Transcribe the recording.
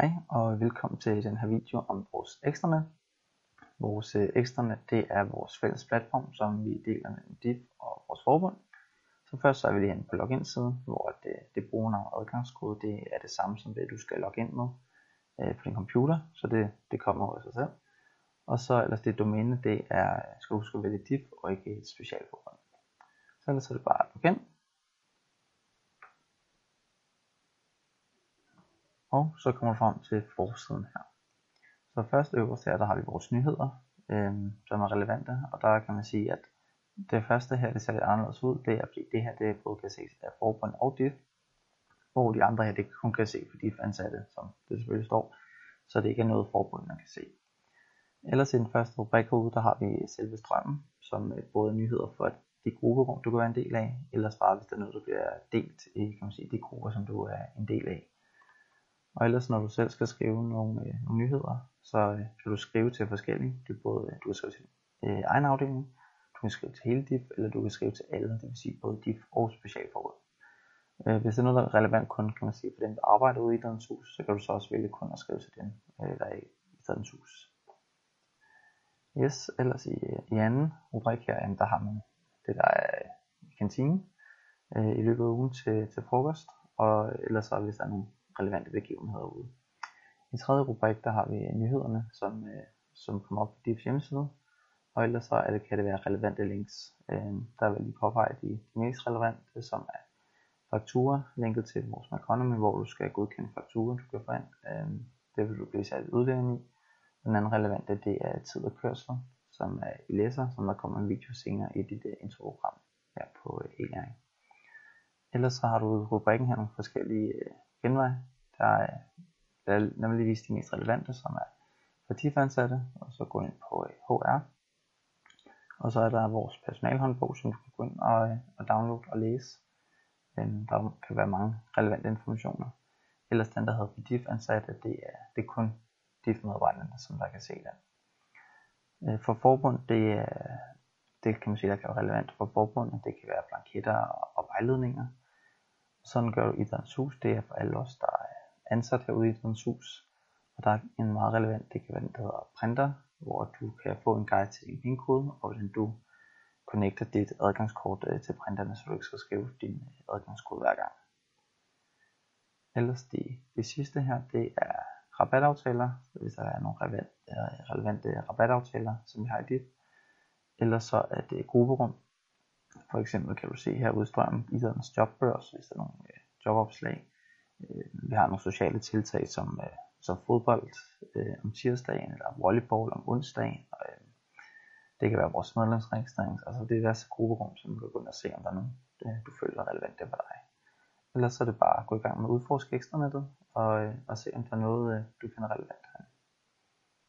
Hej og velkommen til den her video om vores ekstranet. Vores øh, ekstranet det er vores fælles platform, som vi deler mellem DIF og vores forbund. Så først så er vi lige inde på login siden, hvor det, øh, det brugernavn og adgangskode det er det samme som det du skal logge ind med øh, på din computer, så det, det kommer over sig selv. Og så ellers det domæne, det er, skal du huske at vælge DIF og ikke et specialforbund. Så ellers er det bare at logge ind. Og så kommer vi frem til forsiden her. Så først øverst her, der har vi vores nyheder, øh, som er relevante, og der kan man sige, at det første her, det ser lidt anderledes ud, det er fordi det her, det både kan ses af forbund og DIF, hvor de andre her, det kun kan se for DIF ansatte, som det selvfølgelig står, så det ikke er noget forbund, man kan se. Ellers i den første rubrik herude, der har vi selve strømmen, som øh, både er nyheder for de grupperum, du kan være en del af, eller bare hvis der er noget, der bliver delt i kan man sige, de grupper, som du er en del af. Og ellers når du selv skal skrive nogle, øh, nogle nyheder, så øh, kan du skrive til forskellige. Du, både, øh, du kan skrive til øh, egen afdeling, du kan skrive til hele DIF, eller du kan skrive til alle, det vil sige både DIF og specialforråd. Øh, hvis det er noget, der er relevant kun, kan man sige, for dem, der arbejder ude i Idrættens Hus, så kan du så også vælge kun at skrive til dem, øh, der er i Idrættens Hus. Yes, ellers i, øh, i anden rubrik her, jamen, der har man det, der er øh, i kantinen øh, i løbet af ugen til, til frokost, og ellers så hvis der er nogle relevante begivenheder ude. I tredje rubrik, der har vi øh, nyhederne, som, øh, som kommer op på DIFs hjemmeside. Og ellers så er det, kan det være relevante links. Øh, der vil lige påpege de, de mest relevante, øh, som er faktura, linket til vores Maconomy, hvor du skal godkende fakturen, du kan få ind. Øh, det vil du blive sat udlevering i. Den anden relevante, det er tid og kørsel, som er i læser, som der kommer en video senere i dit uh, introprogram her på uh, e-læring. Ellers så har du rubrikken her nogle forskellige uh, genvej. Der er, der er nemlig vist de mest relevante, som er partifansatte, og så gå ind på øh, HR. Og så er der vores personalhåndbog, som du kan gå ind og, øh, og downloade og læse. Der kan være mange relevante informationer. Ellers den, der hedder for DIF-ansatte, det er, det er kun DIF-medarbejderne, som der kan se den. For forbund, det, er, det kan man sige, der kan være relevant for forbundet. Det kan være blanketter og vejledninger. Sådan gør du Idrættens Hus. Det er for alle os, der er ansat herude i Idrættens Hus. Og der er en meget relevant, det kan være den, der hedder printer, hvor du kan få en guide til din pinkode, og hvordan du connecter dit adgangskort øh, til printerne, så du ikke skal skrive din adgangskode hver gang. Ellers det, det sidste her, det er rabataftaler, hvis der er nogle øh, relevante rabataftaler, som vi har i dit. Ellers så er det grupperum, for eksempel kan du se her udstrømme idrættens jobbørs, hvis der er nogle øh, jobopslag. Øh, vi har nogle sociale tiltag som, øh, som fodbold øh, om tirsdagen, eller volleyball om onsdagen. Og, øh, det kan være vores medlemsregistrering. Altså det er deres grupperum, som du kan gå ind og se, om der er nogen, øh, du føler er relevant for dig. Ellers så er det bare at gå i gang med at udforske ekstranettet, og, øh, og se om der er noget, øh, du finder relevant.